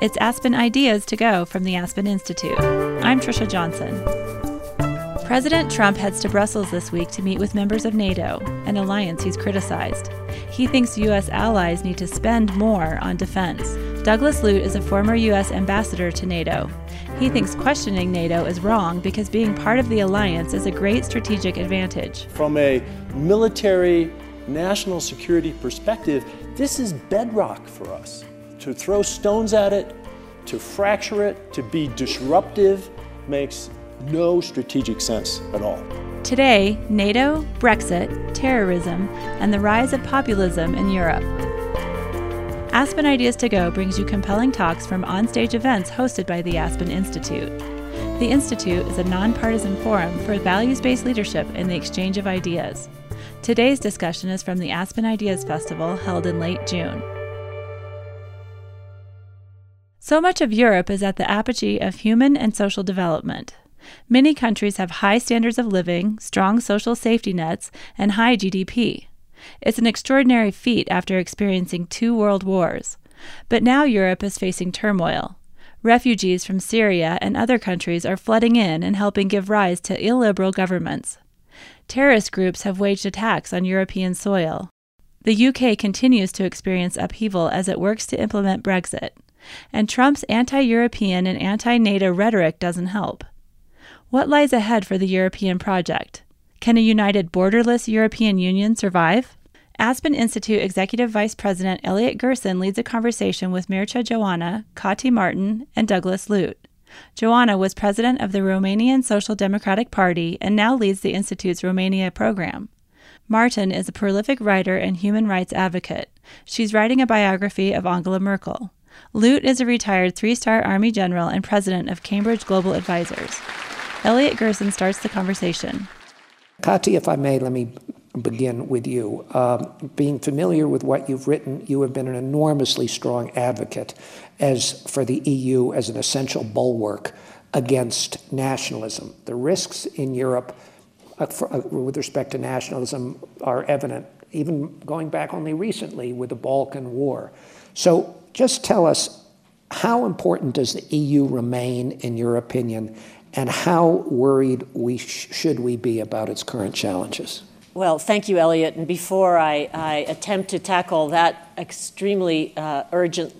It's Aspen Ideas to Go from the Aspen Institute. I'm Trisha Johnson. President Trump heads to Brussels this week to meet with members of NATO, an alliance he's criticized. He thinks U.S. allies need to spend more on defense. Douglas Lute is a former U.S. ambassador to NATO. He thinks questioning NATO is wrong because being part of the alliance is a great strategic advantage. From a military, national security perspective, this is bedrock for us to throw stones at it, to fracture it, to be disruptive makes no strategic sense at all. Today, NATO, Brexit, terrorism, and the rise of populism in Europe. Aspen Ideas to Go brings you compelling talks from onstage events hosted by the Aspen Institute. The Institute is a nonpartisan forum for values based leadership and the exchange of ideas. Today's discussion is from the Aspen Ideas Festival held in late June. So much of Europe is at the apogee of human and social development. Many countries have high standards of living, strong social safety nets, and high GDP. It's an extraordinary feat after experiencing two world wars. But now Europe is facing turmoil. Refugees from Syria and other countries are flooding in and helping give rise to illiberal governments. Terrorist groups have waged attacks on European soil. The UK continues to experience upheaval as it works to implement Brexit and Trump's anti European and anti NATO rhetoric doesn't help. What lies ahead for the European project? Can a united borderless European Union survive? Aspen Institute Executive Vice President Elliot Gerson leads a conversation with Mircea Geoana, Kati Marton, and Douglas Lute. Geoana was president of the Romanian Social Democratic Party and now leads the Institute's Romania program. Marton is a prolific writer and human rights advocate. She's writing a biography of Angela Merkel. Lute is a retired three star Army general and president of Cambridge Global Advisors. Elliot Gerson starts the conversation. Kati, if I may, let me begin with you. Um, being familiar with what you've written, you have been an enormously strong advocate as for the EU as an essential bulwark against nationalism. The risks in Europe uh, for, uh, with respect to nationalism are evident, even going back only recently with the Balkan War. So, just tell us how important does the EU remain, in your opinion, and how worried we sh- should we be about its current challenges? Well, thank you, Elliot. And before I, I attempt to tackle that extremely uh, urgent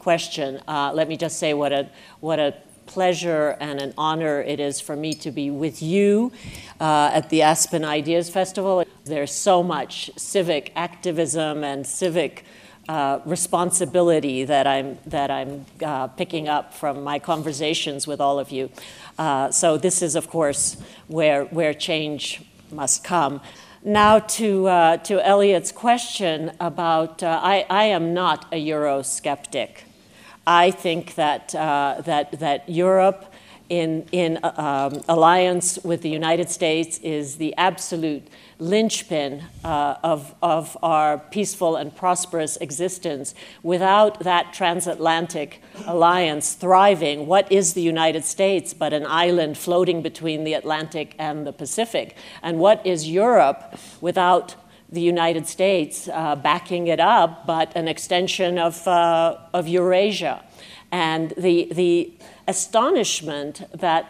question, uh, let me just say what a, what a pleasure and an honor it is for me to be with you uh, at the Aspen Ideas Festival. There's so much civic activism and civic uh, responsibility that I'm that I'm uh, picking up from my conversations with all of you. Uh, so this is, of course, where where change must come. Now to uh, to Elliot's question about uh, I, I am not a Eurosceptic. I think that that that Europe. In, in um, alliance with the United States is the absolute linchpin uh, of, of our peaceful and prosperous existence. Without that transatlantic alliance thriving, what is the United States but an island floating between the Atlantic and the Pacific? And what is Europe without the United States uh, backing it up, but an extension of, uh, of Eurasia? And the, the astonishment that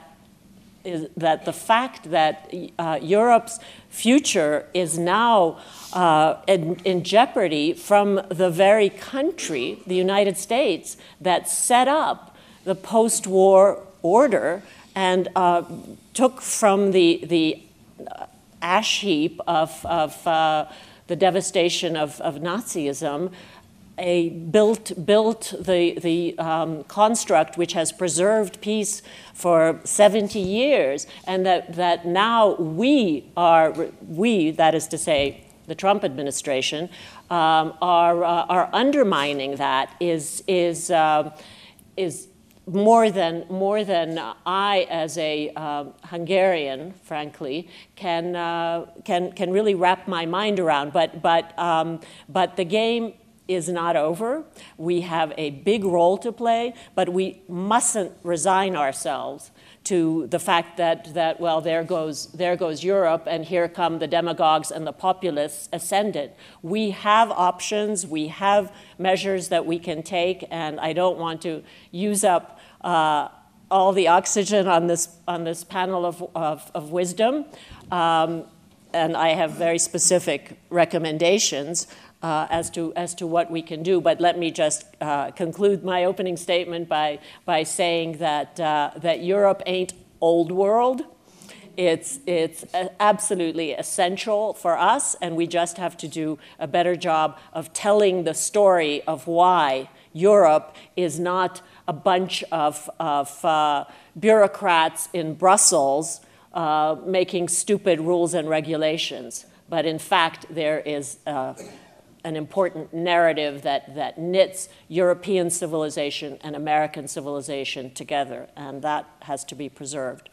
is that the fact that uh, Europe's future is now uh, in, in, jeopardy from the very country, the United States, that set up the post war order and uh, took from the, the ash heap of, of uh, the devastation of, of Nazism a built, built the, the um, construct which has preserved peace for 70 years, and that, that now we are, we, that is to say, the Trump administration, um, are, uh, are undermining that is, is, uh, is more than, more than I, as a uh, Hungarian, frankly, can, uh, can, can really wrap my mind around. But, but, um, but the game is not over. We have a big role to play, but we mustn't resign ourselves to the fact that, that well, there goes, there goes Europe, and here come the demagogues and the populists ascendant. We have options, we have measures that we can take, and I don't want to use up uh, all the oxygen on this, on this panel of, of, of wisdom. Um, and I have very specific recommendations uh, as, to, as to what we can do. But let me just uh, conclude my opening statement by, by saying that, uh, that Europe ain't old world. It's, it's absolutely essential for us, and we just have to do a better job of telling the story of why Europe is not a bunch of, of uh, bureaucrats in Brussels uh, making stupid rules and regulations. But in fact, there is uh, an important narrative that, that knits European civilization and American civilization together, and that has to be preserved.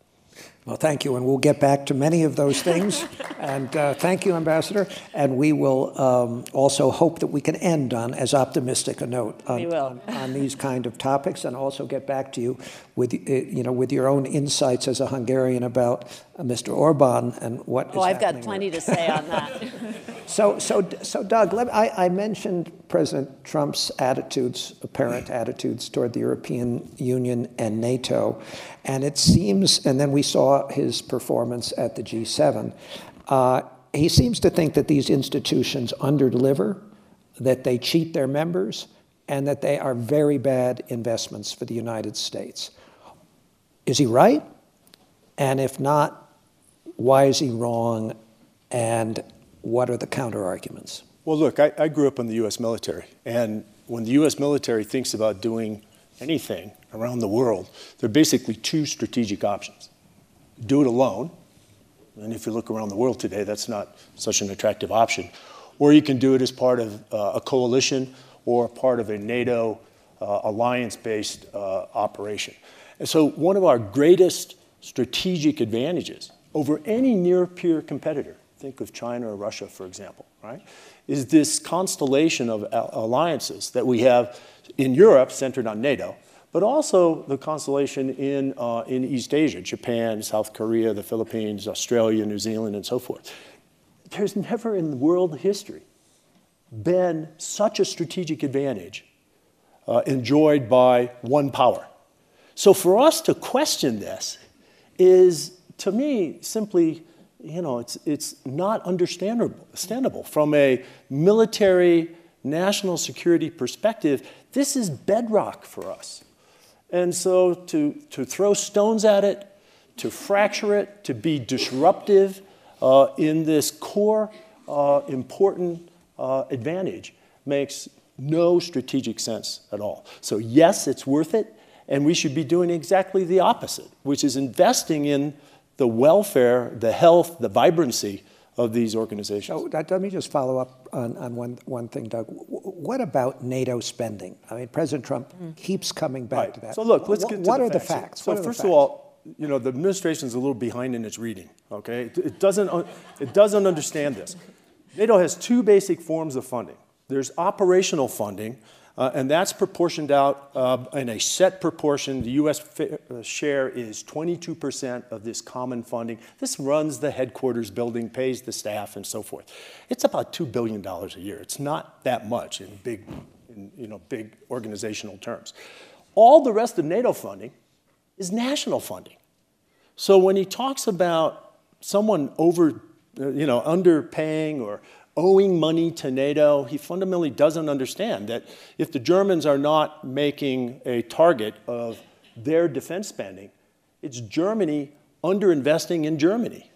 Well, thank you, and we'll get back to many of those things. and uh, thank you, Ambassador. And we will um, also hope that we can end on as optimistic a note on, on, on, these kind of topics, and also get back to you with uh, you know with your own insights as a Hungarian about Mr. Orban and what. Oh, I've got plenty there. to say on that. so, so, so, Doug, me, I, I mentioned President Trump's attitudes, apparent attitudes toward the European Union and NATO, and it seems, and then we saw his performance at the G7. Uh, he seems to think that these institutions underdeliver, that they cheat their members, and that they are very bad investments for the United States. Is he right? And if not, why is he wrong? And what are the counter arguments? Well, look, I, I, grew up in the U.S. military, and when the U.S. military thinks about doing anything around the world, there are basically two strategic options do it alone. And if you look around the world today, that's not such an attractive option. Or you can do it as part of uh, a coalition or part of a NATO uh, alliance based uh, operation. And so, one of our greatest strategic advantages over any near peer competitor, think of China or Russia, for example, right, is this constellation of alliances that we have in Europe centered on NATO but also the constellation in, uh, in East Asia, Japan, South Korea, the Philippines, Australia, New Zealand, and so forth. There's never in world history been such a strategic advantage uh, enjoyed by one power. So for us to question this is, to me, simply, you know, it's, it's not understandable. From a military, national security perspective, this is bedrock for us. And so to, to throw stones at it, to fracture it, to be disruptive uh, in this core uh, important uh, advantage makes no strategic sense at all. So, yes, it's worth it, and we should be doing exactly the opposite, which is investing in the welfare, the health, the vibrancy of these organizations. Let me just follow up on, on one, one thing, Doug. what about NATO spending? I mean, President Trump mm. keeps coming back right. to that. So look, let's get to what the are facts. the facts? So, so first facts? of all, you know, the administration is a little behind in its reading. Okay, it, it doesn't it doesn't understand this. NATO has two basic forms of funding. There's operational funding, uh, and that's proportioned out uh, in a set proportion. The U.S. Uh, share is 22% of this common funding. This runs the headquarters building, pays the staff, and so forth. It's about $2 billion a year. It's not that much in big, in, you know, big organizational terms. All the rest of NATO funding is national funding. So when he talks about someone over, uh, you know, underpaying or owing money to NATO, he fundamentally doesn't understand that if the Germans are not making a target of their defense spending, it's Germany underinvesting in Germany.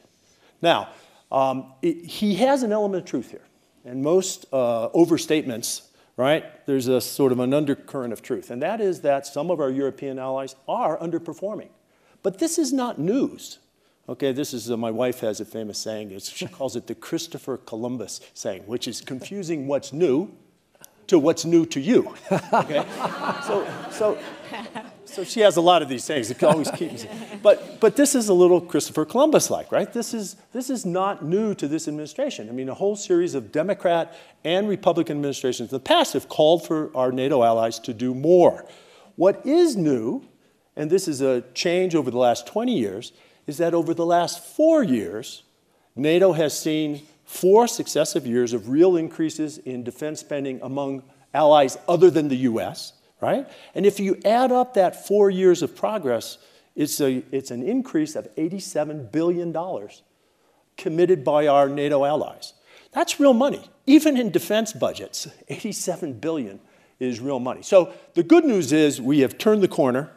Now, um, it, he has an element of truth here. And most uh, overstatements, right, there's a sort of an undercurrent of truth. And that is that some of our European allies are underperforming. But this is not news. Okay, this is uh, my wife has a famous saying. It's, she calls it the Christopher Columbus saying, which is confusing what's new to what's new to you. Okay, so so So she has a lot of these sayings. It always keeps. But but this is a little Christopher Columbus-like, right? This is this is not new to this administration. I mean, a whole series of Democrat and Republican administrations in the past have called for our NATO allies to do more. What is new, and this is a change over the last 20 years, is that over the last four years, NATO has seen four successive years of real increases in defense spending among allies other than the US, right? And if you add up that four years of progress, it's, a, it's an increase of $87 billion committed by our NATO allies. That's real money. Even in defense budgets, 87 billion is real money. So the good news is we have turned the corner.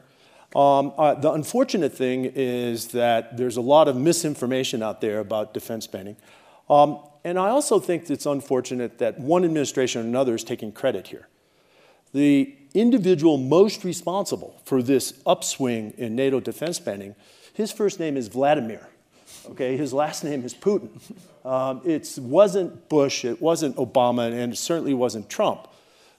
Um, uh, the unfortunate thing is that there's a lot of misinformation out there about defense spending. Um, and I also think it's unfortunate that one administration or another is taking credit here. The individual most responsible for this upswing in NATO defense spending, his first name is Vladimir. Okay, his last name is Putin. Um, it wasn't Bush, it wasn't Obama, and it certainly wasn't Trump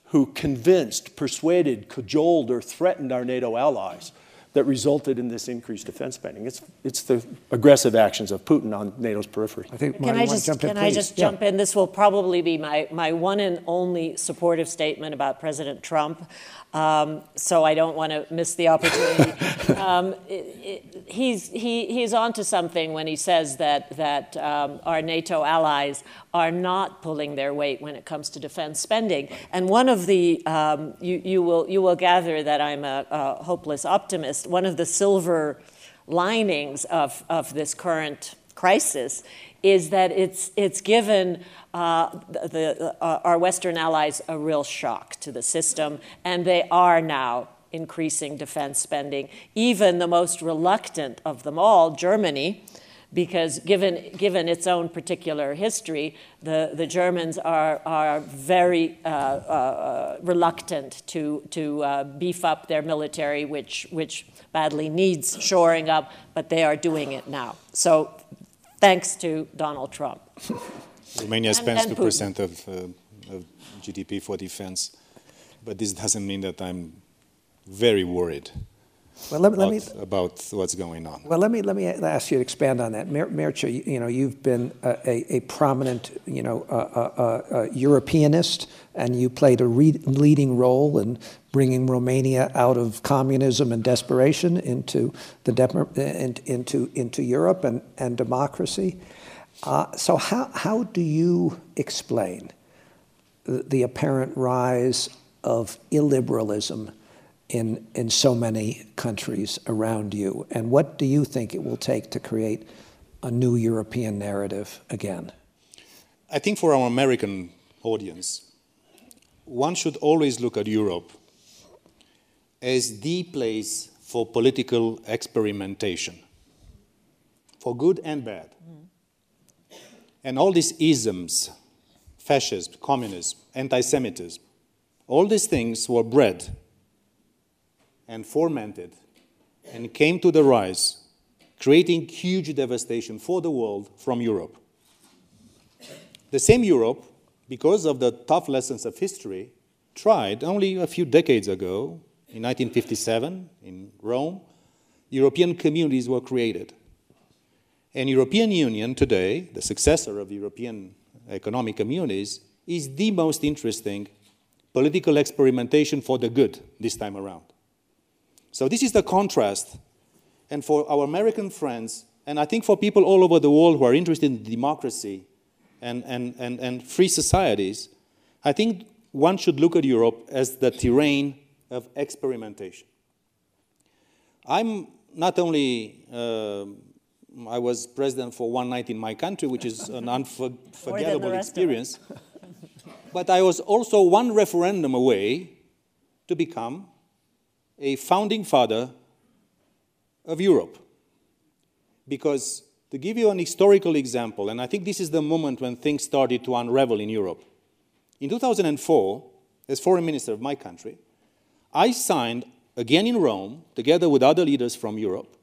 who convinced, persuaded, cajoled, or threatened our NATO allies that resulted in this increased defense spending. It's, it's the aggressive actions of Putin on NATO's periphery. I think, can I just, jump in, can I just jump in? This will probably be my, my one and only supportive statement about President Trump. Um, so I don't want to miss the opportunity. um, it, it, he's, he, he's onto something when he says that, that um, our NATO allies are not pulling their weight when it comes to defense spending. And one of the, um, you, you, will, you will gather that I'm a, a hopeless optimist, one of the silver linings of, of this current crisis is that it's, it's given uh, the, uh, our Western allies a real shock to the system, and they are now increasing defense spending. Even the most reluctant of them all, Germany, because given, given its own particular history, the, the Germans are, are very uh, uh, reluctant to, to uh, beef up their military, which, which badly needs shoring up, but they are doing it now. So thanks to Donald Trump. Romania spends 2% of, uh, of GDP for defense, but this doesn't mean that I'm very worried. Well, let, about, let me, about what's going on. Well, let me let me ask you to expand on that, Mircea. You, you know, you've been a, a, a prominent, you know, uh, uh, uh, Europeanist, and you played a re- leading role in bringing Romania out of communism and desperation into the de- into into Europe and and democracy. Uh, so, how how do you explain the, the apparent rise of illiberalism? In, in so many countries around you? And what do you think it will take to create a new European narrative again? I think for our American audience, one should always look at Europe as the place for political experimentation, for good and bad. Mm. And all these isms, fascism, communism, anti Semitism, all these things were bred and fomented and came to the rise, creating huge devastation for the world from Europe. The same Europe, because of the tough lessons of history, tried only a few decades ago, in 1957, in Rome, European communities were created. And European Union today, the successor of European economic communities, is the most interesting political experimentation for the good this time around. So this is the contrast. And for our American friends, and I think for people all over the world who are interested in democracy and, and, and, and free societies, I think one should look at Europe as the terrain of experimentation. I'm not only, uh, I was president for one night in my country, which is an unforgettable experience, but I was also one referendum away to become a founding father of Europe. Because to give you an historical example, and I think this is the moment when things started to unravel in Europe. In 2004, as foreign minister of my country, I signed, again in Rome, together with other leaders from Europe,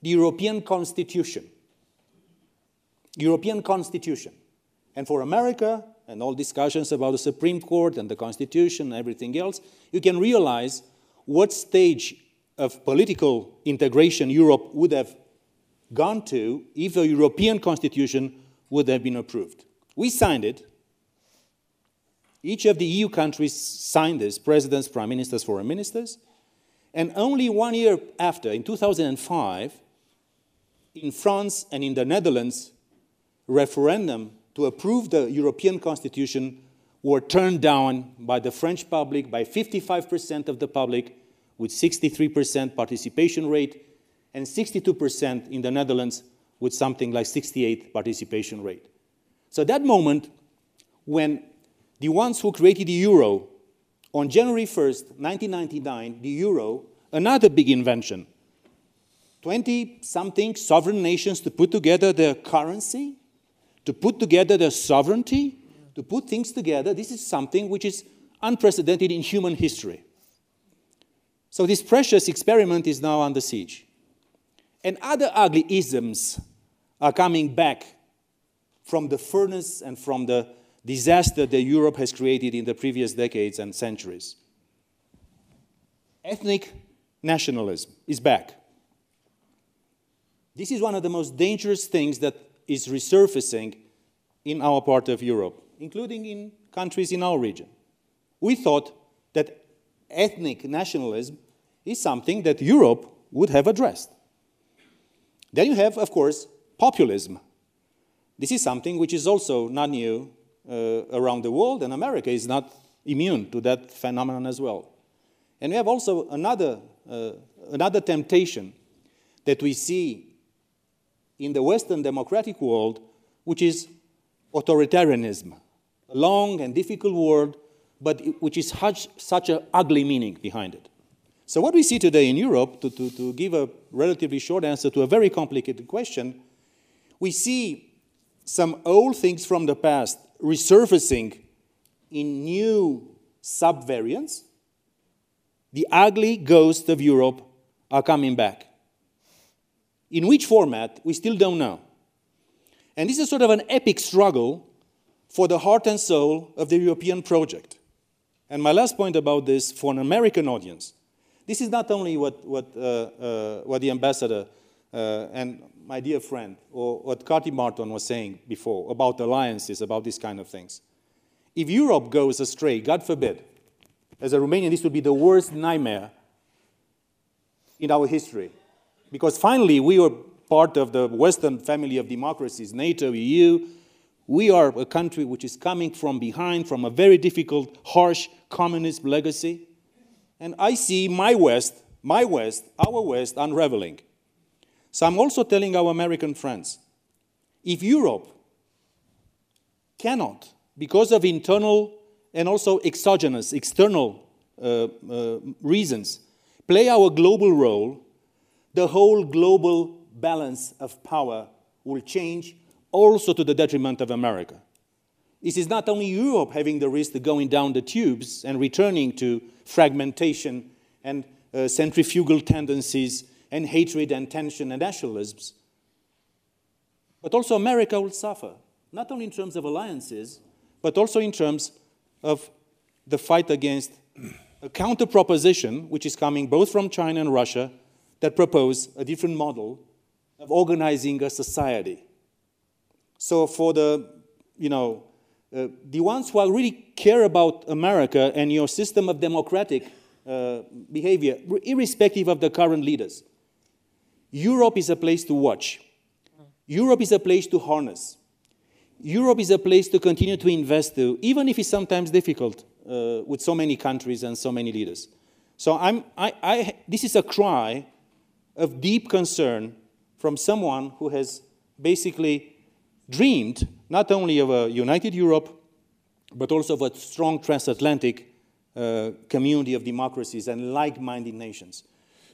the European Constitution. European Constitution. And for America, and all discussions about the Supreme Court and the Constitution and everything else, you can realize what stage of political integration Europe would have gone to if a European constitution would have been approved. We signed it. Each of the EU countries signed this presidents, prime ministers, foreign ministers. And only one year after, in 2005, in France and in the Netherlands, referendum to approve the European Constitution were turned down by the French public, by 55% of the public, with 63% participation rate, and 62% in the Netherlands with something like 68 participation rate. So that moment when the ones who created the euro on January 1st, 1999, the euro, another big invention, 20 something sovereign nations to put together their currency, to put together their sovereignty, to put things together. This is something which is unprecedented in human history. So this precious experiment is now under siege. And other ugly isms are coming back from the furnace and from the disaster that Europe has created in the previous decades and centuries. Ethnic nationalism is back. This is one of the most dangerous things that is resurfacing in our part of Europe, including in countries in our region. We thought that ethnic nationalism is something that Europe would have addressed. Then you have, of course, populism. This is something which is also not new uh, around the world, and America is not immune to that phenomenon as well. And we have also another, uh, another temptation that we see in the Western democratic world, which is authoritarianism. Long and difficult word, but which is such, such an ugly meaning behind it. So, what we see today in Europe, to, to, to give a relatively short answer to a very complicated question, we see some old things from the past resurfacing in new subvariants. The ugly ghosts of Europe are coming back. In which format, we still don't know. And this is sort of an epic struggle for the heart and soul of the European project. And my last point about this for an American audience this is not only what, what, uh, uh, what the ambassador uh, and my dear friend, or what Kati Marton was saying before about alliances, about these kind of things. If Europe goes astray, God forbid, as a Romanian, this would be the worst nightmare in our history. Because finally, we are part of the Western family of democracies, NATO, EU. We are a country which is coming from behind, from a very difficult, harsh communist legacy. And I see my West, my West, our West unraveling. So I'm also telling our American friends if Europe cannot, because of internal and also exogenous, external uh, uh, reasons, play our global role, the whole global balance of power will change also to the detriment of America. This is not only Europe having the risk of going down the tubes and returning to fragmentation and uh, centrifugal tendencies and hatred and tension and nationalisms, but also America will suffer, not only in terms of alliances, but also in terms of the fight against a counter proposition which is coming both from China and Russia that propose a different model of organizing a society. So for the, you know, uh, the ones who really care about America and your system of democratic uh, behavior, irrespective of the current leaders, Europe is a place to watch. Europe is a place to harness. Europe is a place to continue to invest to, even if it's sometimes difficult uh, with so many countries and so many leaders. So I'm, I, I, this is a cry of deep concern from someone who has basically dreamed not only of a united Europe, but also of a strong transatlantic uh, community of democracies and like minded nations.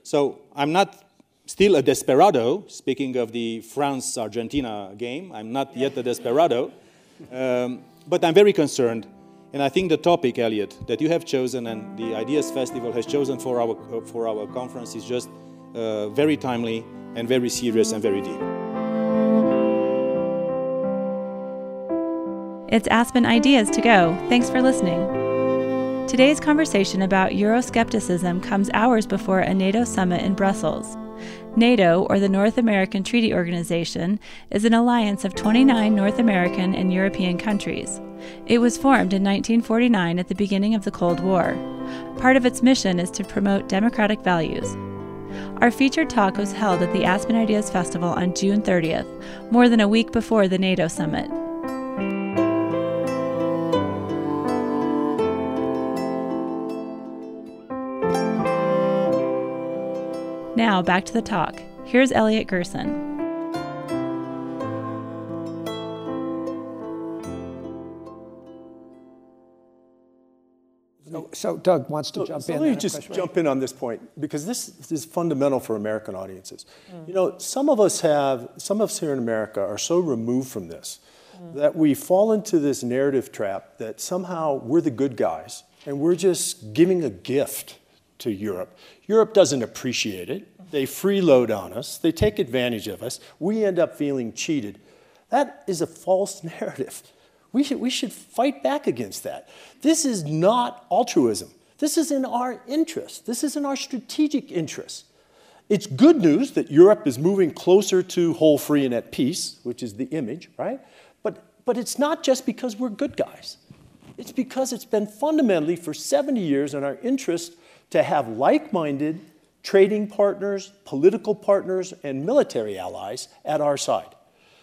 So I'm not still a desperado, speaking of the France Argentina game. I'm not yet a desperado, um, but I'm very concerned. And I think the topic, Elliot, that you have chosen and the Ideas Festival has chosen for our, for our conference is just uh, very timely and very serious and very deep. It's Aspen Ideas to Go. Thanks for listening. Today's conversation about Euroscepticism comes hours before a NATO summit in Brussels. NATO, or the North American Treaty Organization, is an alliance of 29 North American and European countries. It was formed in 1949 at the beginning of the Cold War. Part of its mission is to promote democratic values. Our featured talk was held at the Aspen Ideas Festival on June 30th, more than a week before the NATO summit. Now, back to the talk. Here's Elliot Gerson. So, so Doug wants to So- jump so in. Let me on a just question. jump in on this point because this, this is fundamental for American audiences. Mm. You know, some of us have, some of us here in America are so removed from this mm. that we fall into this narrative trap that somehow we're the good guys and we're just giving a gift to Europe. Europe doesn't appreciate it. They freeload on us. They take advantage of us. We end up feeling cheated. That is a false narrative. We should, we should fight back against that. This is not altruism. This is in our interest. This is in our strategic interest. It's good news that Europe is moving closer to whole, free, and at peace, which is the image, right? But, but it's not just because we're good guys. It's because it's been fundamentally for 70 years in our interest to have like minded trading partners, political partners, and military allies at our side.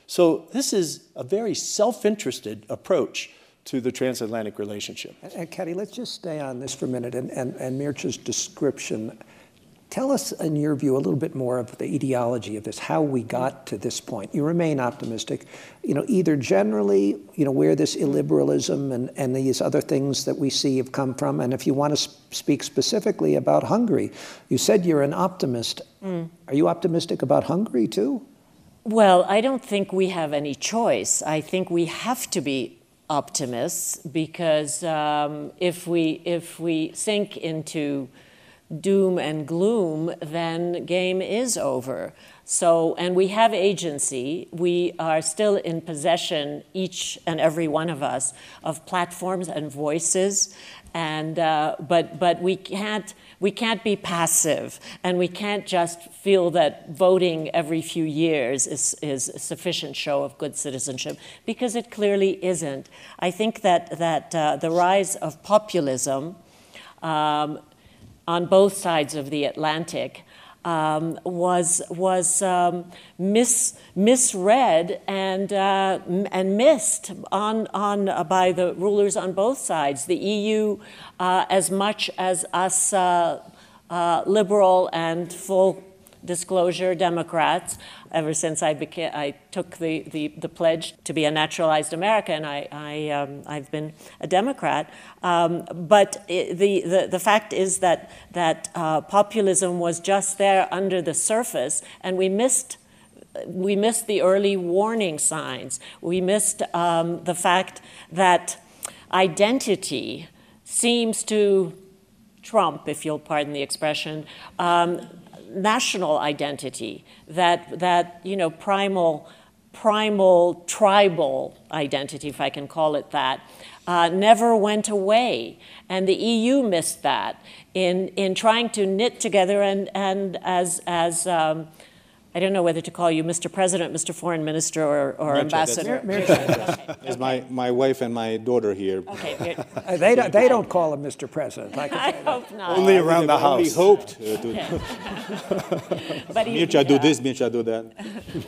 So, this is a very self interested approach to the transatlantic relationship. And, and Kati, let's just stay on this for a minute and, and, and Mircea's description. Tell us, in your view, a little bit more of the etiology of this, how we got to this point. You remain optimistic, you know, either generally, you know, where this illiberalism and, and these other things that we see have come from, and if you want to sp- speak specifically about Hungary, you said you're an optimist. Are you optimistic about Hungary too? Well, I don't think we have any choice. I think we have to be optimists because um, if we if we sink into doom and gloom, then game is over. So, and we have agency. We are still in possession, each and every one of us, of platforms and voices. And uh, but but we can't we can't be passive, and we can't just feel that voting every few years is is a sufficient show of good citizenship because it clearly isn't. I think that that uh, the rise of populism. Um, on both sides of the Atlantic um, was was um, mis, misread and uh, and missed on on uh, by the rulers on both sides. The EU, uh, as much as us uh, uh, liberal and full disclosure Democrats. Ever since I became, I took the, the, the pledge to be a naturalized American, I, I, um, I've been a Democrat. Um, but i the, the, the fact is that, that uh, populism was just there under the surface, and we missed we missed the early warning signs. We missed um, the fact that identity seems to trump, if you'll pardon the expression, um, national identity. That that you know primal primal tribal identity, if I can call it that, uh, never went away. And the EU missed that in, in trying to knit together and, and as, as um, I don't know whether to call you Mr. President, Mr. Foreign Minister, or, or Mircea, Ambassador. As my, my wife and my daughter here. Okay, Uh, They don't, they don't call him Mr. President. I I hope not. Only around the I've only hoped uh, to. But he- Mircea, do this, Mircea, do that.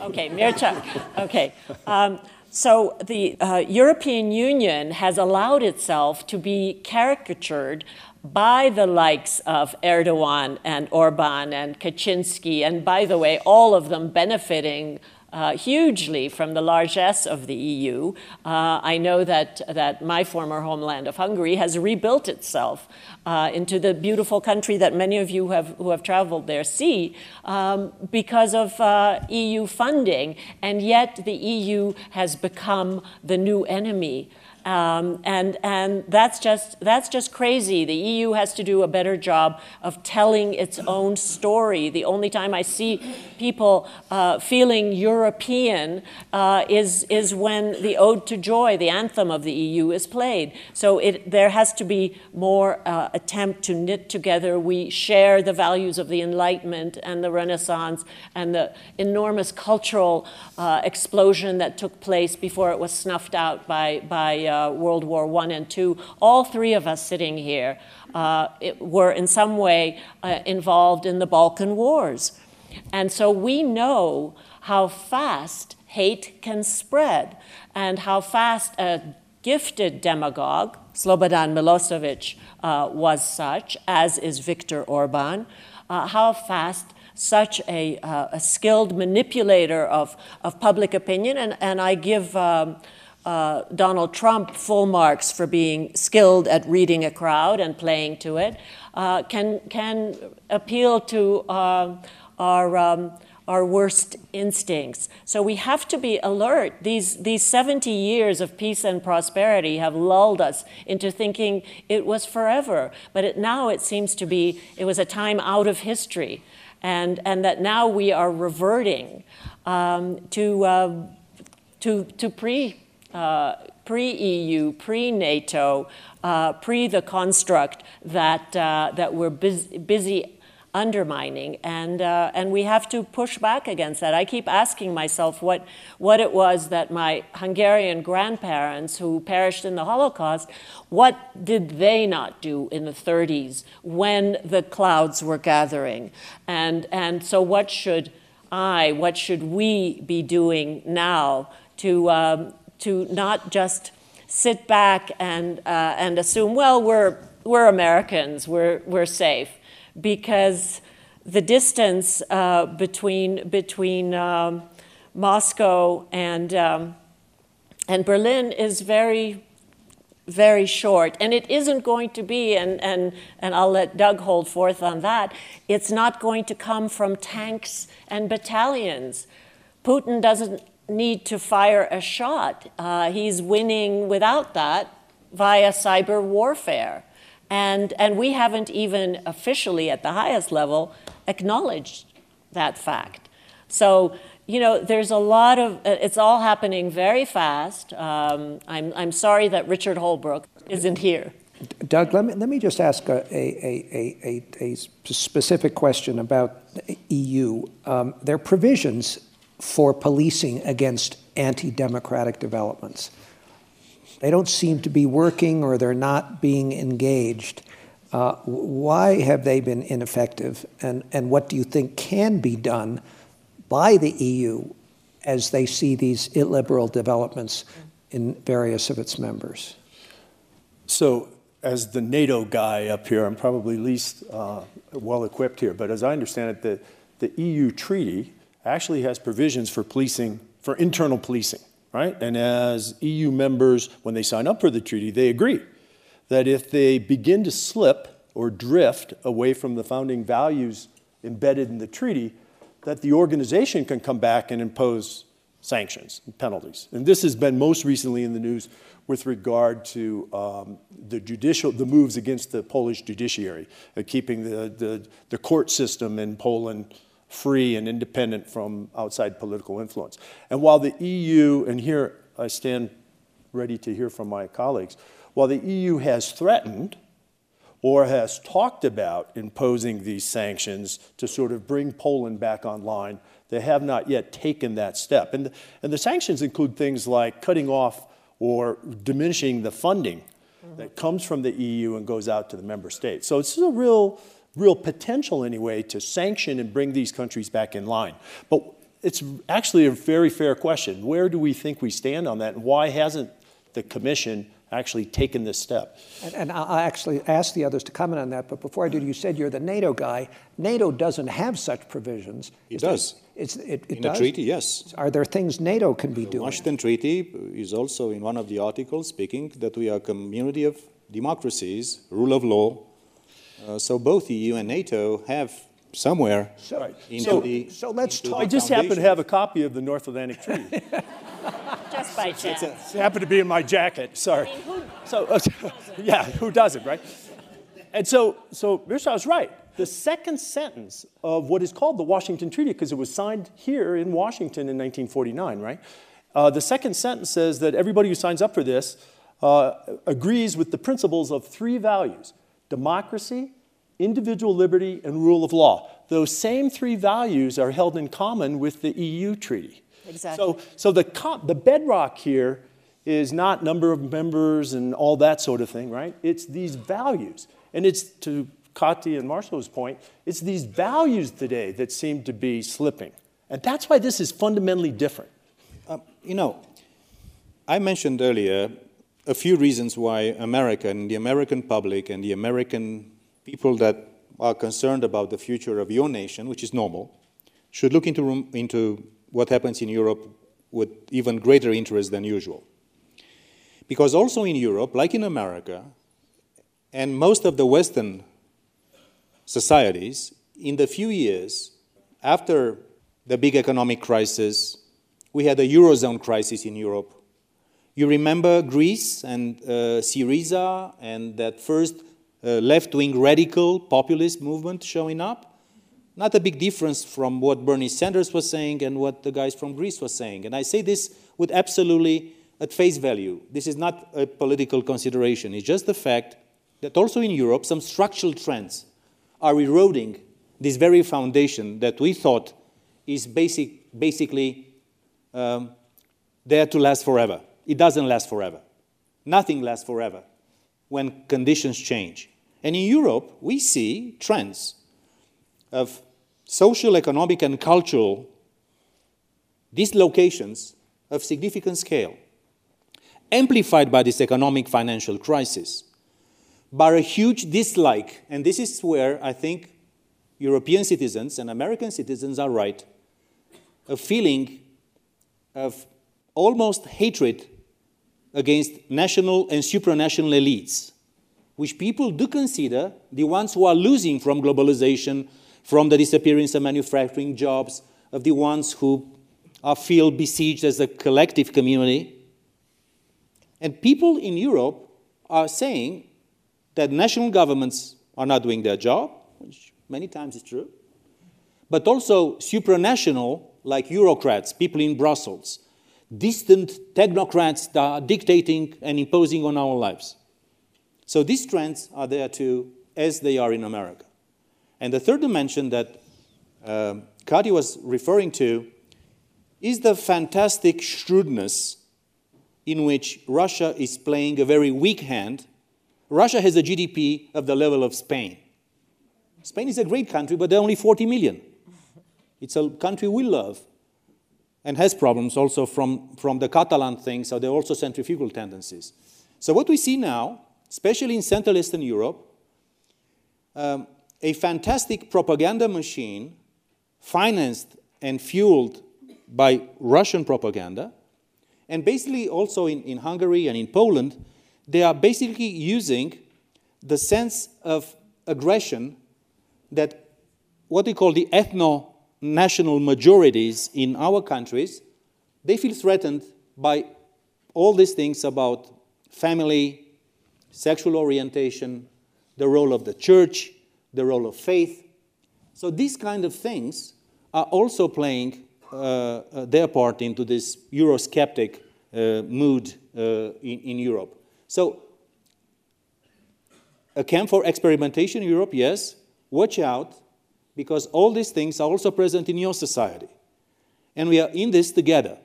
Okay, Mircea. Okay. Um, so the uh, European Union has allowed itself to be caricatured by the likes of Erdogan and Orban and Kaczynski, and by the way, all of them benefiting uh, hugely from the largesse of the EU. Uh, I know that, that my former homeland of Hungary has rebuilt itself uh, into the beautiful country that many of you have, who have traveled there see um, because of uh, EU funding, and yet the EU has become the new enemy. Um, and and that's just that's just crazy. The EU has to do a better job of telling its own story. The only time I see people uh, feeling European uh, is is when the Ode to Joy, the anthem of the EU, is played. So it, there has to be more uh, attempt to knit together. We share the values of the Enlightenment and the Renaissance and the enormous cultural uh, explosion that took place before it was snuffed out by by uh, World War I and II, all three of us sitting here uh, were in some way uh, involved in the Balkan Wars. And so we know how fast hate can spread and how fast a gifted demagogue, Slobodan Milosevic uh, was such, as is Viktor Orban, uh, how fast such a, uh, a, skilled manipulator of, of public opinion, and, and I give um, uh, Donald Trump full marks for being skilled at reading a crowd and playing to it, uh, can, can appeal to uh, our, um, our worst instincts. So we have to be alert. These, these 70 years of peace and prosperity have lulled us into thinking it was forever. But it, now it seems to be, it was a time out of history. And, and that now we are reverting um, to, uh, to, to pre uh, pre EU, pre NATO, uh, pre the construct that, uh, that we're busy, busy undermining. And, uh, and we have to push back against that. I keep asking myself what, what it was that my Hungarian grandparents, who perished in the Holocaust, what did they not do in the 30s when the clouds were gathering? And, and so, what should I, what should we be doing now to, um, to not just sit back and, uh, and assume, well, we're, we're Americans, we're, we're safe, because the distance uh, between, between um, Moscow and, um, and Berlin is very, very short. And it isn't going to be, and, and, and I'll let Doug hold forth on that, it's not going to come from tanks and battalions. Putin doesn't need to fire a shot. Uh, he's winning without that via cyber warfare. And, and we haven't even officially at the highest level acknowledged that fact. So, you know, there's a lot of, uh, it's all happening very fast. Um, I'm, I'm sorry that Richard Holbrooke isn't here. Doug, let me, let me just ask a, a, a, a, a specific question about the EU. Um, there are provisions for policing against anti democratic developments. They don't seem to be working or they're not being engaged. Uh, why have they been ineffective? And, and what do you think can be done by the EU as they see these illiberal developments in various of its members? So, as the NATO guy up here, I'm probably least uh, well equipped here, but as I understand it, the, the EU treaty actually has provisions for policing, for internal policing, right? And as EU members, when they sign up for the treaty, they agree that if they begin to slip or drift away from the founding values embedded in the treaty, that the organization can come back and impose sanctions and penalties. And this has been most recently in the news with regard to um, the judicial, the moves against the Polish judiciary, uh, keeping the, the, the court system in Poland free and independent from outside political influence. And while the EU, and here I stand ready to hear from my colleagues, while the EU has threatened or has talked about imposing these sanctions to sort of bring Poland back online, they have not yet taken that step. And, and the sanctions include things like cutting off or diminishing the funding that comes from the EU and goes out to the member states. So it's a real real potential anyway to sanction and bring these countries back in line. But it's actually a very fair question. Where do we think we stand on that, and why hasn't the Commission actually taken this step? And, and I'll actually ask the others to comment on that. But before I do, you said you're the NATO guy. NATO doesn't have such provisions. It is does. It's, it, it in does? a treaty, yes. Are there things NATO can be the doing? Washington Treaty is also in one of the articles speaking that we are a community of democracies, rule of law, uh, so both the EU and NATO have somewhere so, into so, the. So let's talk. I just happen to have a copy of the North Atlantic Treaty. Just by chance. It happened to be in my jacket. Sorry. I mean, who, So, uh, yeah, who doesn't, right? And so, so Mircea was right. The second sentence of what is called the Washington Treaty, because it was signed here in Washington in 1949, right? Uh, the second sentence says that everybody who signs up for this uh, agrees with the principles of three values democracy, individual liberty, and rule of law. Those same three values are held in common with the EU treaty. Exactly. So, so the, co- the bedrock here is not number of members and all that sort of thing, right? It's these values. And it's to Kati and Mircea's point, it's these values today that seem to be slipping. And that's why this is fundamentally different. Um, you know, I mentioned earlier a few reasons why America and the American public and the American people that are concerned about the future of your nation, which is normal, should look into, into what happens in Europe with even greater interest than usual. Because also in Europe, like in America, and most of the Western societies, in the few years after the big economic crisis, we had a Eurozone crisis in Europe. You remember Greece and uh, Syriza and that first uh, left wing radical populist movement showing up? Not a big difference from what Bernie Sanders was saying and what the guys from Greece were saying. And I say this with absolutely at face value. This is not a political consideration. It's just the fact that also in Europe, some structural trends are eroding this very foundation that we thought is basic, basically um, there to last forever. It doesn't last forever. Nothing lasts forever when conditions change. And in Europe, we see trends of social, economic, and cultural dislocations of significant scale, amplified by this economic financial crisis, by a huge dislike, and this is where I think European citizens and American citizens are right, a feeling of almost hatred against national and supranational elites, which people do consider the ones who are losing from globalization, from the disappearance of manufacturing jobs, of the ones who are feel besieged as a collective community. And people in Europe are saying that national governments are not doing their job, which many times is true, but also supranational, like Eurocrats, people in Brussels, distant technocrats that are dictating and imposing on our lives. So these trends are there too, as they are in America. And the third dimension that um, Kati was referring to is the fantastic shrewdness in which Russia is playing a very weak hand. Russia has a GDP of the level of Spain. Spain is a great country, but they're only 40 million. It's a country we love and has problems also from, from the Catalan thing, so there are also centrifugal tendencies. So, what we see now, especially in Central Eastern Europe, um, a fantastic propaganda machine financed and fueled by Russian propaganda, and basically also in, in Hungary and in Poland, they are basically using the sense of aggression that what we call the ethno national majorities in our countries, they feel threatened by all these things about family, sexual orientation, the role of the church, the role of faith. So these kind of things are also playing uh, uh, their part into this Eurosceptic uh, mood uh, in, in Europe. So a camp for experimentation in Europe, yes. Watch out because all these things are also present in your society. And we are in this together.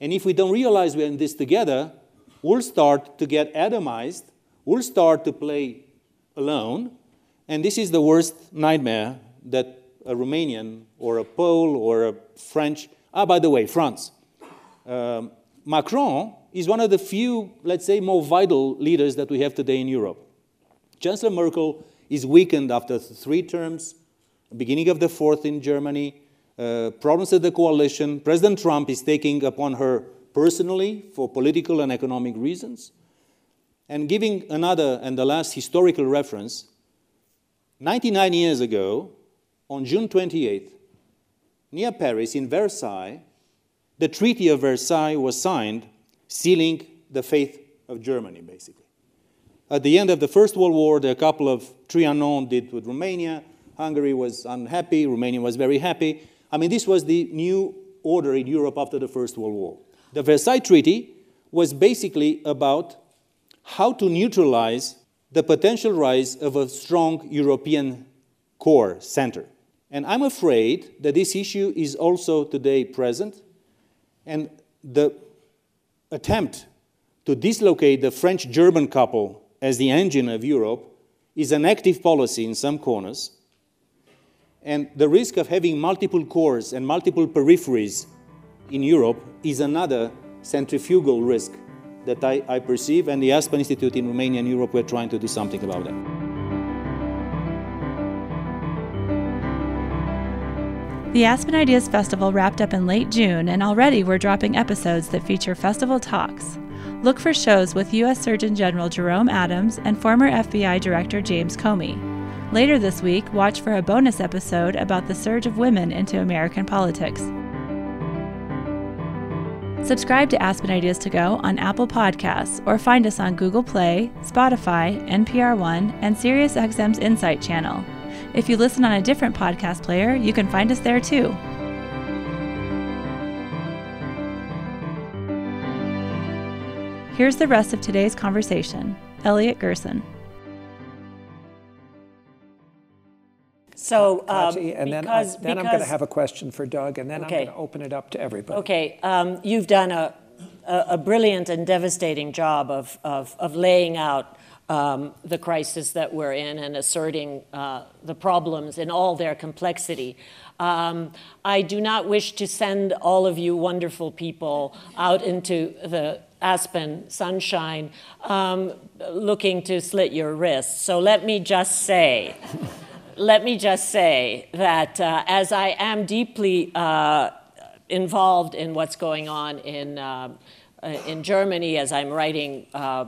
And if we don't realize we're in this together, we'll start to get atomized, we'll start to play alone, and this is the worst nightmare that a Romanian or a Pole or a French, ah, by the way, France. Um, Macron is one of the few, let's say, more vital leaders that we have today in Europe. Chancellor Merkel is weakened after three terms beginning of the fourth in Germany, uh, problems with the coalition. President Trump is taking upon her personally for political and economic reasons. And giving another and the last historical reference, 99 years ago, on June 28th, near Paris in Versailles, the Treaty of Versailles was signed sealing the fate of Germany, basically. At the end of the First World War, the couple of Trianon did with Romania. Hungary was unhappy, Romania was very happy. I mean, this was the new order in Europe after the First World War. The Versailles Treaty was basically about how to neutralize the potential rise of a strong European core center. And I'm afraid that this issue is also today present, and the attempt to dislocate the French German couple as the engine of Europe is an active policy in some corners. And the risk of having multiple cores and multiple peripheries in Europe is another centrifugal risk that I, I perceive, and the Aspen Institute in Romania and Europe, we're trying to do something about that. The Aspen Ideas Festival wrapped up in late June, and already we're dropping episodes that feature festival talks. Look for shows with U.S. Surgeon General Jerome Adams and former FBI Director James Comey. Later this week, watch for a bonus episode about the surge of women into American politics. Subscribe to Aspen Ideas to Go on Apple Podcasts or find us on Google Play, Spotify, NPR One, and SiriusXM's Insight channel. If you listen on a different podcast player, you can find us there too. Here's the rest of today's conversation. Elliot Gerson. So, um, and then, because, I, then I'm going to have a question for Doug, and then Okay. I'm going to open it up to everybody. Okay, um, you've done a, a, a brilliant and devastating job of, of, of laying out um, the crisis that we're in and asserting uh, the problems in all their complexity. Um, I do not wish to send all of you wonderful people out into the aspen sunshine um, looking to slit your wrists. So let me just say, let me just say that uh, as I am deeply uh, involved in what's going on in, uh, uh, in Germany as I'm writing uh,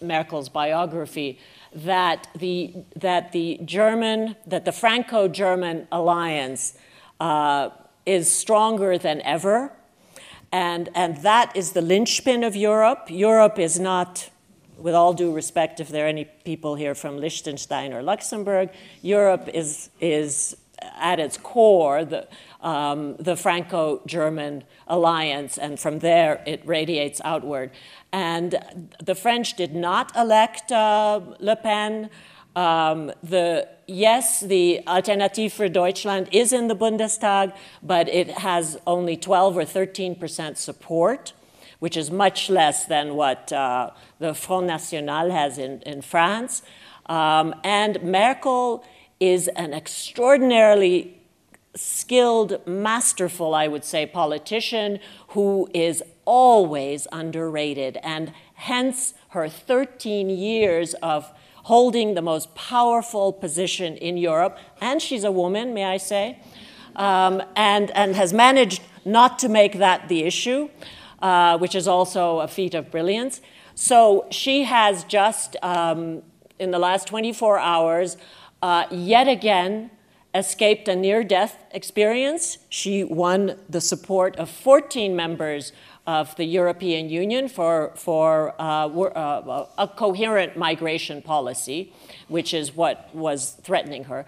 Merkel's biography, that the, that the German, that the Franco German alliance uh, is stronger than ever. And, and that is the linchpin of Europe. Europe is not, with all due respect, if there are any people here from Liechtenstein or Luxembourg, Europe is, is at its core the, um, the Franco German alliance, and from there it radiates outward. And the French did not elect uh, Le Pen. Um, the yes, the Alternative for Deutschland is in the Bundestag, but it has only 12 or 13 percent support, which is much less than what uh, the Front National has in, in France. Um, and Merkel is an extraordinarily skilled, masterful, I would say, politician who is always underrated, and hence her 13 years of holding the most powerful position in Europe. And she's a woman, may I say, um, and, and has managed not to make that the issue, uh, which is also a feat of brilliance. So she has just, um, in the last 24 hours, uh, yet again escaped a near death experience. She won the support of 14 members of the European Union for, for uh, uh, a coherent migration policy, which is what was threatening her,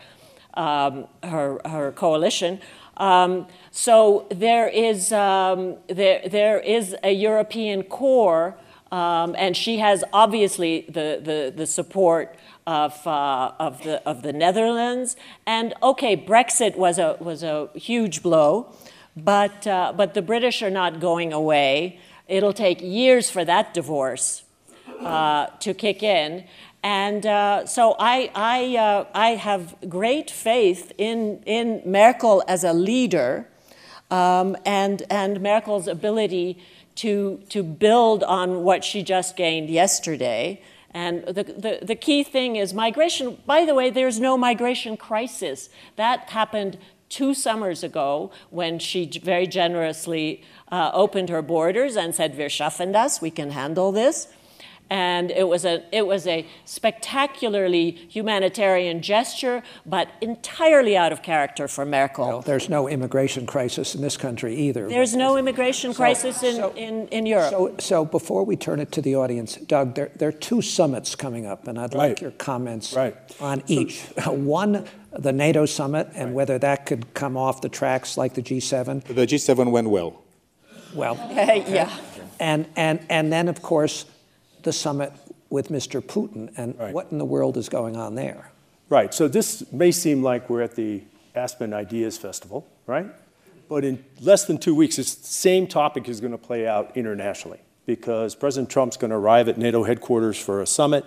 um, her, her coalition. Um, so there is, um, there, there is a European core, um, and she has obviously the, the, the support of, uh, of, the, of the Netherlands. And okay, Brexit was a, was a huge blow, but, uh, but the British are not going away. It'll take years for that divorce uh, to kick in. And uh, so I, I, uh, I have great faith in, in Merkel as a leader um, and, and Merkel's ability to, to build on what she just gained yesterday. And the, the, the, key thing is migration. By the way, there's no migration crisis. That happened two summers ago when she very generously uh, opened her borders and said, Wir schaffen das, we can handle this. And it was a it was a spectacularly humanitarian gesture, but entirely out of character for Merkel. Well, there's no immigration crisis in this country either. There's no immigration so, crisis in, so, in, in Europe. So, so before we turn it to the audience, Doug, there, there are two summits coming up, and I'd right. like your comments right. on each. One, the NATO summit, and right. whether that could come off the tracks like the G7. The G7 went well. Well, yeah. And, and, and then, of course, the summit with Mr. Putin and right. what in the world is going on there? Right. So this may seem like we're at the Aspen Ideas Festival, right? But in less than two weeks, this same topic is going to play out internationally because President Trump's going to arrive at NATO headquarters for a summit.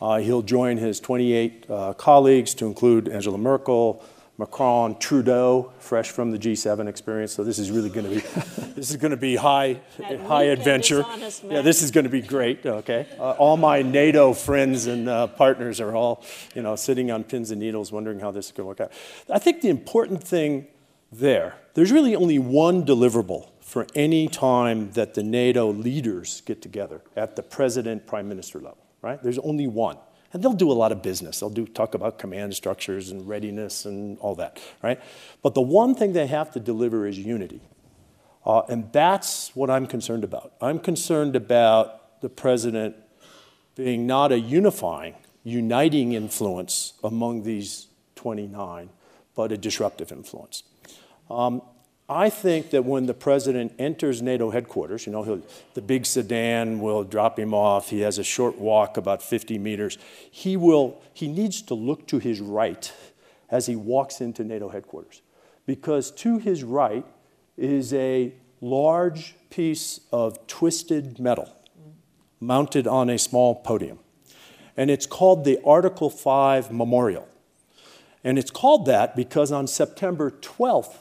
Uh, he'll join his 28 uh, colleagues, to include Angela Merkel, Macron, Trudeau, fresh from the G7 experience. So this is really going to be this is going to be high high adventure. Yeah, this is going to be great. Okay, uh, all my NATO friends and uh, partners are all you know sitting on pins and needles, wondering how this is going to work out. I think the important thing there, there's really only one deliverable for any time that the NATO leaders get together at the president prime minister level. Right? There's only one. And they'll do a lot of business. They'll do, talk about command structures and readiness and all that, right? But the one thing they have to deliver is unity. Uh, and that's what I'm concerned about. I'm concerned about the president being not a unifying, uniting influence among these 29, but a disruptive influence. Um, I think that when the president enters NATO headquarters, you know, the big sedan will drop him off. He has a short walk, about 50 meters. He will. He needs to look to his right as he walks into NATO headquarters, because to his right is a large piece of twisted metal mounted on a small podium, and it's called the Article 5 Memorial, and it's called that because on September 12th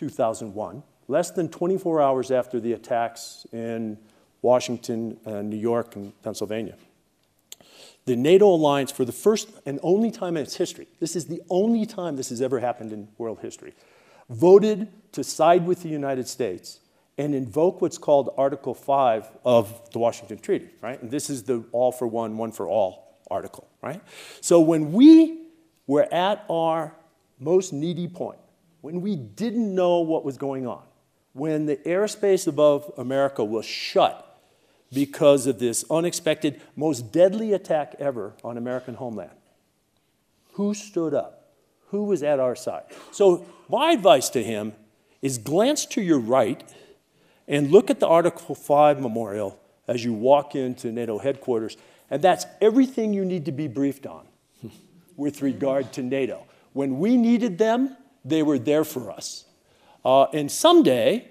2001, less than 24 hours after the attacks in Washington, uh, New York, and Pennsylvania. The NATO alliance, for the first and only time in its history, this is the only time this has ever happened in world history, voted to side with the United States and invoke what's called Article 5 of the Washington Treaty, right? And this is the all for one, one for all article, right? So when we were at our most needy point, when we didn't know what was going on, when the airspace above America was shut because of this unexpected, most deadly attack ever on American homeland. Who stood up? Who was at our side? So, my advice to him is glance to your right and look at the Article 5 memorial as you walk into NATO headquarters, and that's everything you need to be briefed on with regard to NATO. When we needed them, they were there for us. Uh, and someday,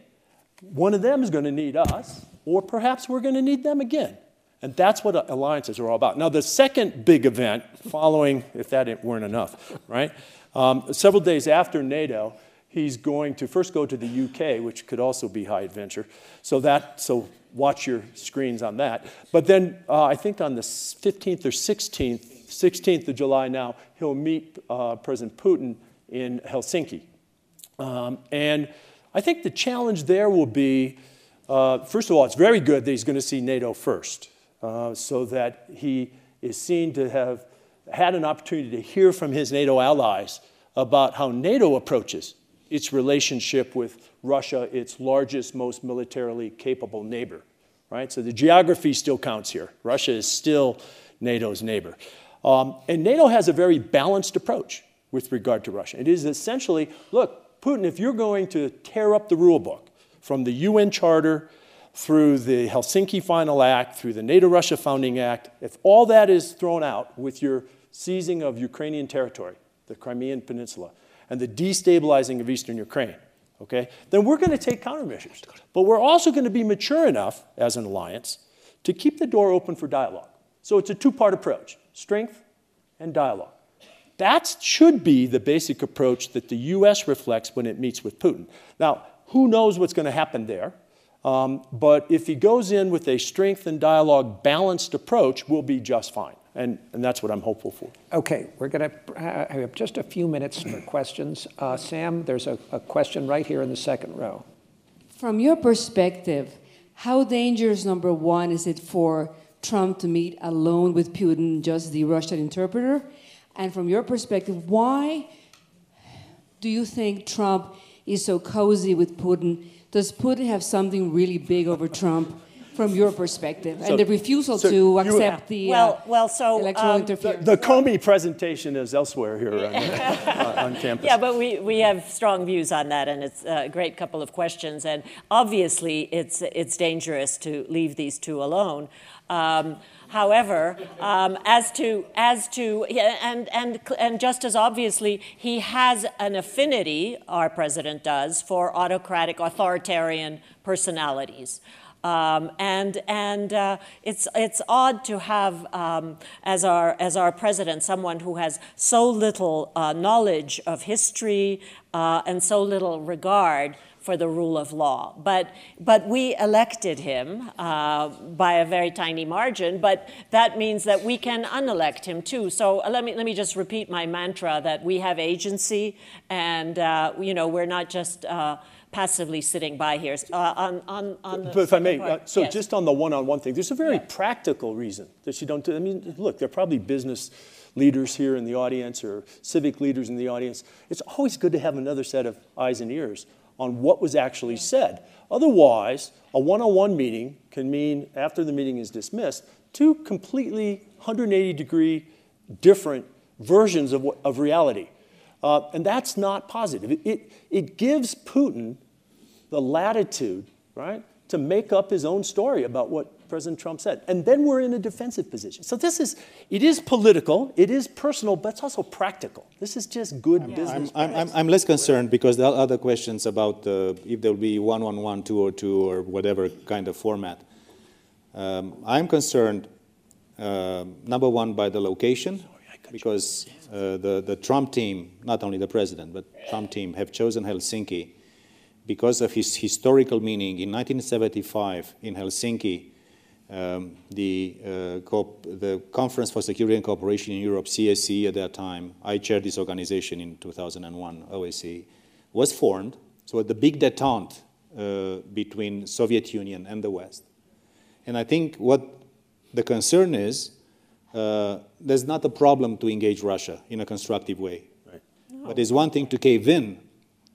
one of them is going to need us, or perhaps we're going to need them again. And that's what alliances are all about. Now, the second big event, following, if that weren't enough, right? Um, several days after NATO, he's going to first go to the UK, which could also be high adventure. So that, so watch your screens on that. But then uh, I think on the 15th or 16th, 16th of July now, he'll meet uh, President Putin in Helsinki. Um, and I think the challenge there will be uh, first of all, it's very good that he's going to see NATO first, uh, so that he is seen to have had an opportunity to hear from his NATO allies about how NATO approaches its relationship with Russia, its largest, most militarily capable neighbor. Right? So the geography still counts here. Russia is still NATO's neighbor. Um, and NATO has a very balanced approach with regard to Russia. It is essentially look, Putin, if you're going to tear up the rule book from the UN Charter through the Helsinki Final Act, through the NATO Russia Founding Act, if all that is thrown out with your seizing of Ukrainian territory, the Crimean Peninsula, and the destabilizing of eastern Ukraine, okay, then we're going to take countermeasures. But we're also going to be mature enough as an alliance to keep the door open for dialogue. So it's a two part approach strength and dialogue. That should be the basic approach that the US reflects when it meets with Putin. Now, who knows what's going to happen there? Um, but if he goes in with a strength and dialogue balanced approach, we'll be just fine. And, and that's what I'm hopeful for. Okay, we're going to uh, have just a few minutes for questions. Uh, Sam, there's a, a question right here in the second row. From your perspective, how dangerous, number one, is it for Trump to meet alone with Putin, just the Russian interpreter? And from your perspective, why do you think Trump is so cozy with Putin? Does Putin have something really big over Trump? from your perspective, so, and the refusal so to accept the well, uh, well, so electoral um, interference. The, the Comey presentation is elsewhere here on, uh, on, campus. Yeah, but we, we have strong views on that, and it's a great couple of questions. And obviously, it's it's dangerous to leave these two alone. Um, However, um, as to as to and and and just as obviously, he has an affinity. Our president does for autocratic, authoritarian personalities. Um, and and uh, it's it's odd to have um, as our as our president someone who has so little uh, knowledge of history uh, and so little regard for the rule of law. But but we elected him uh, by a very tiny margin. But that means that we can unelect him too. So uh, let me let me just repeat my mantra that we have agency, and uh, you know we're not just passively sitting by here. Uh, on, on, on but if I may, uh, so yes. just on the one-on-one thing, there's a very yeah. practical reason that you don't do. I mean, look, there are probably business leaders here in the audience or civic leaders in the audience. It's always good to have another set of eyes and ears on what was actually yeah. said. Otherwise, a one-on-one meeting can mean after the meeting is dismissed, two completely 180 degree different versions of, of reality. Uh, and that's not positive. It, it, it, gives Putin the latitude, right, to make up his own story about what President Trump said. And then we're in a defensive position. So this is, it is political, it is personal, but it's also practical. This is just good yeah. business. I'm, I'm, I'm, less concerned because there are other questions about uh, if there'll be one on one, two or two, or whatever kind of format. Um, I'm concerned, uh, number one, by the location, because uh, the, the Trump team, not only the president, but Trump team, have chosen Helsinki because of his historical meaning. In 1975, in Helsinki, um, the, uh, the Conference for Security and Cooperation in Europe, CSCE at that time, I chaired this organization in 2001, OSCE, was formed. So the big detente uh, between Soviet Union and the West. And I think what the concern is uh, there's not a problem to engage Russia in a constructive way. Right. No. But it's one thing to cave in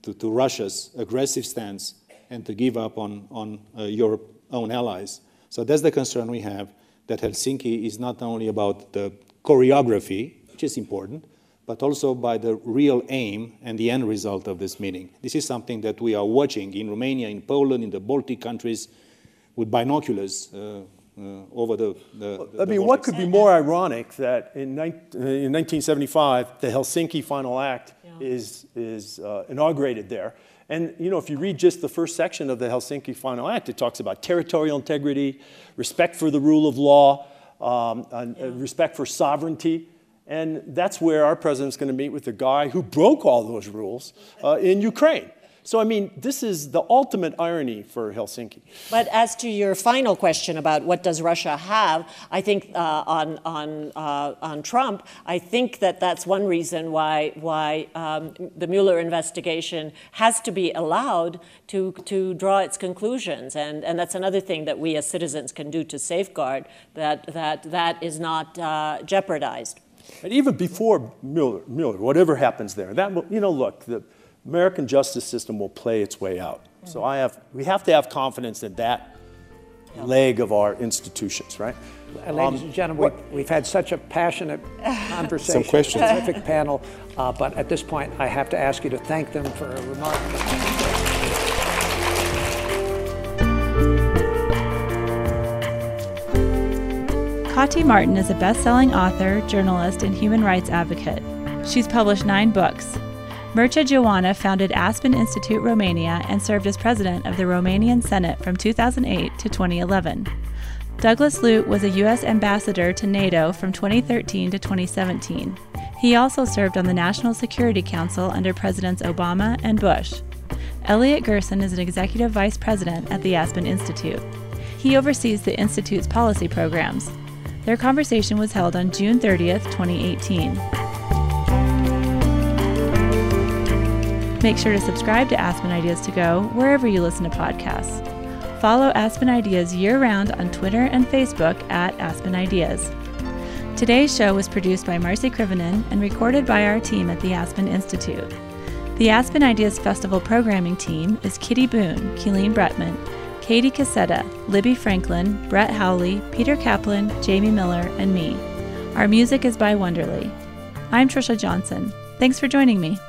to, to, Russia's aggressive stance and to give up on, on uh, your own allies. So that's the concern we have that Helsinki is not only about the choreography, which is important, but also by the real aim and the end result of this meeting. This is something that we are watching in Romania, in Poland, in the Baltic countries with binoculars. Uh, uh, over the, the, the I mean, what could be more ironic that in, ni- in 1975, the Helsinki Final Act yeah. is, is uh, inaugurated there. And, you know, if you read just the first section of the Helsinki Final Act, it talks about territorial integrity, respect for the rule of law, um, and, uh, respect for sovereignty. And that's where our president's going to meet with the guy who broke all those rules uh, in Ukraine. So, I mean, this is the ultimate irony for Helsinki. But as to your final question about what does Russia have, I think uh, on, on, uh, on Trump, I think that that's one reason why, why um, the Mueller investigation has to be allowed to, to draw its conclusions. And, and that's another thing that we as citizens can do to safeguard that that, that is not uh, jeopardized. And even before Mueller, Mueller, whatever happens there, that will, you know, look, the, American justice system will play its way out. Mm-hmm. So I have, we have to have confidence in that yeah. leg of our institutions, right? Uh, ladies um, and gentlemen, we, have had such a passionate conversation, Some questions. terrific panel, uh, but at this point, I have to ask you to thank them for a remarkable. Kati Marton is a best selling author, journalist, and human rights advocate. She's published nine books, Mircea Geoana founded Aspen Institute Romania and served as president of the Romanian Senate from 2008 to 2011. Douglas Lute was a U.S. ambassador to NATO from 2013 to 2017. He also served on the National Security Council under Presidents Obama and Bush. Elliot Gerson is an executive vice president at the Aspen Institute. He oversees the Institute's policy programs. Their conversation was held on June 30th, 2018. Make sure to subscribe to Aspen Ideas to Go wherever you listen to podcasts. follow Aspen Ideas year round on Twitter and Facebook at Aspen Ideas. Today's show was produced by Marci Krivonen and recorded by our team at the Aspen Institute. The Aspen Ideas Festival programming team is Kitty Boone, Keeleen Bretman, Katie Cassetta, Libby Franklin, Brett Howley, Peter Kaplan, Jamie Miller, and me. Our music is by Wonderly. I'm Trisha Johnson. Thanks for joining me.